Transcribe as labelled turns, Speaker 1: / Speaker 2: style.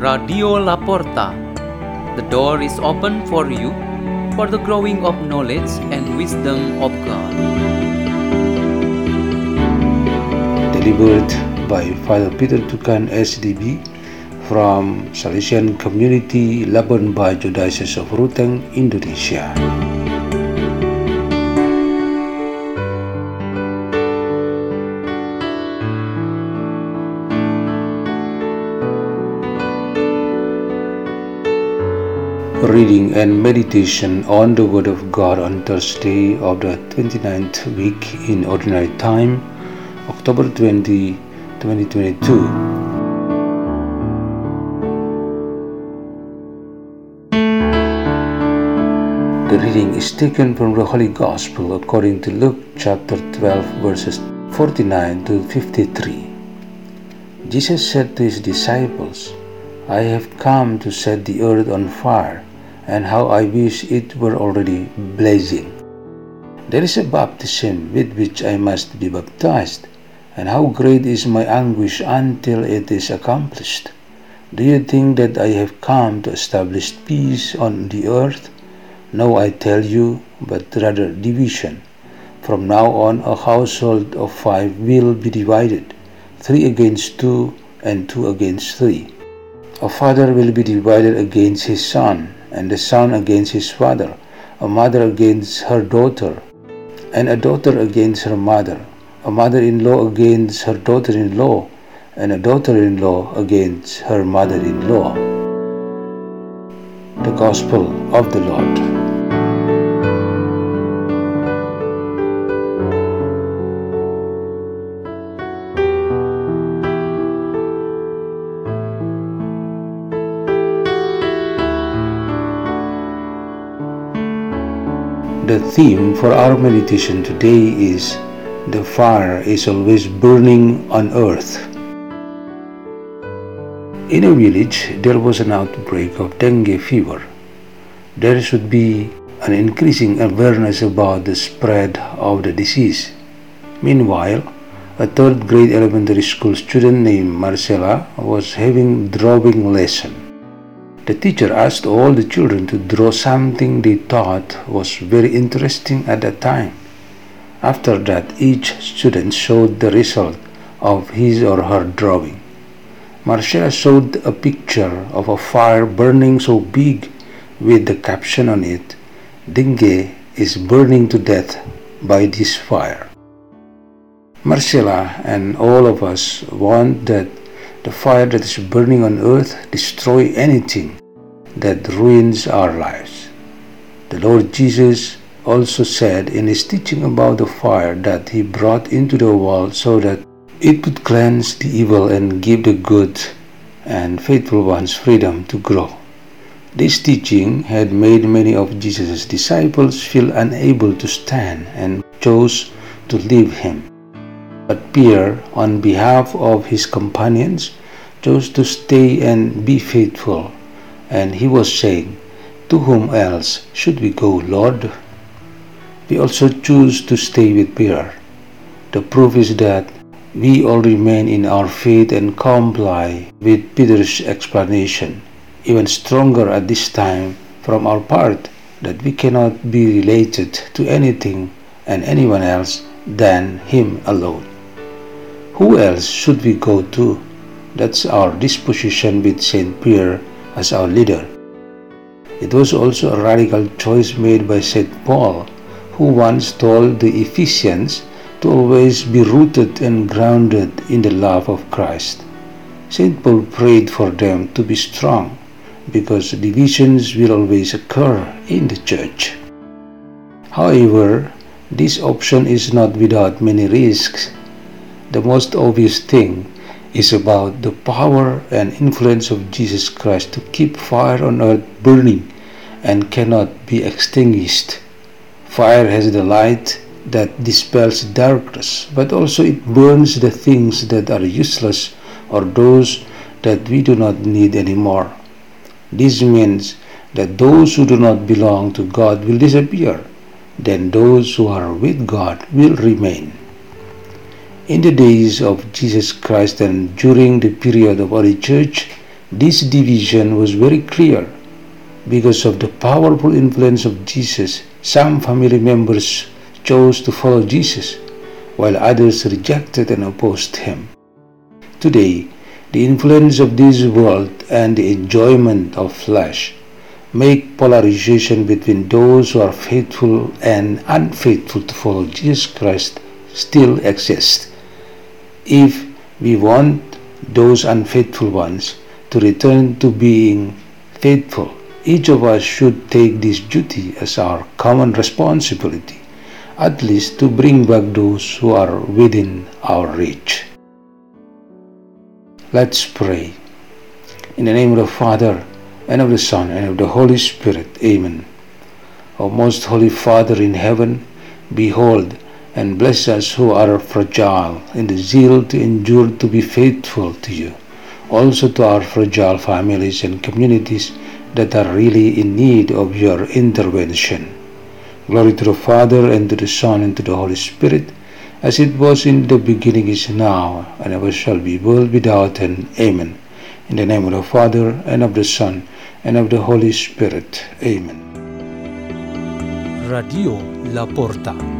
Speaker 1: Radio Laporta. The door is open for you for the growing of knowledge and wisdom of God.
Speaker 2: Delivered by Father Peter Tukan SDB from Salesian Community Labuan Bajo Diocese of Ruteng, Indonesia. Reading and meditation on the Word of God on Thursday of the 29th week in Ordinary Time, October 20, 2022. The reading is taken from the Holy Gospel according to Luke chapter 12, verses 49 to 53. Jesus said to his disciples, I have come to set the earth on fire and how I wish it were already blazing. There is a baptism with which I must be baptized, and how great is my anguish until it is accomplished. Do you think that I have come to establish peace on the earth? No, I tell you, but rather division. From now on, a household of five will be divided three against two, and two against three. A father will be divided against his son and a son against his father, a mother against her daughter, and a daughter against her mother, a mother in law against her daughter in law, and a daughter in law against her mother in law. The Gospel of the Lord. The theme for our meditation today is The fire is always burning on earth. In a village, there was an outbreak of dengue fever. There should be an increasing awareness about the spread of the disease. Meanwhile, a third grade elementary school student named Marcela was having drawing lesson. The teacher asked all the children to draw something they thought was very interesting at that time. After that, each student showed the result of his or her drawing. Marcela showed a picture of a fire burning so big with the caption on it, Dengue is burning to death by this fire. Marcela and all of us want that the fire that is burning on earth destroy anything that ruins our lives. The Lord Jesus also said in his teaching about the fire that he brought into the world so that it would cleanse the evil and give the good and faithful ones freedom to grow. This teaching had made many of Jesus' disciples feel unable to stand and chose to leave him. But Peter, on behalf of his companions, chose to stay and be faithful and he was saying, To whom else should we go, Lord? We also choose to stay with Peter. The proof is that we all remain in our faith and comply with Peter's explanation, even stronger at this time from our part that we cannot be related to anything and anyone else than Him alone. Who else should we go to? That's our disposition with St. Peter as our leader. It was also a radical choice made by St. Paul, who once told the Ephesians to always be rooted and grounded in the love of Christ. St. Paul prayed for them to be strong because divisions will always occur in the church. However, this option is not without many risks. The most obvious thing is about the power and influence of Jesus Christ to keep fire on earth burning and cannot be extinguished. Fire has the light that dispels darkness, but also it burns the things that are useless or those that we do not need anymore. This means that those who do not belong to God will disappear, then those who are with God will remain. In the days of Jesus Christ and during the period of early church, This division was very clear because of the powerful influence of Jesus. Some family members chose to follow Jesus, while others rejected and opposed him. Today, the influence of this world and the enjoyment of flesh make polarization between those who are faithful and unfaithful to follow Jesus Christ still exist. If we want those unfaithful ones to return to being faithful, each of us should take this duty as our common responsibility, at least to bring back those who are within our reach. Let's pray. In the name of the Father, and of the Son, and of the Holy Spirit. Amen. O most Holy Father in heaven, behold and bless us who are fragile in the zeal to endure to be faithful to you. Also to our fragile families and communities that are really in need of your intervention. Glory to the Father, and to the Son, and to the Holy Spirit, as it was in the beginning, is now, and ever shall be, world without end. Amen. In the name of the Father, and of the Son, and of the Holy Spirit. Amen.
Speaker 3: Radio La Porta.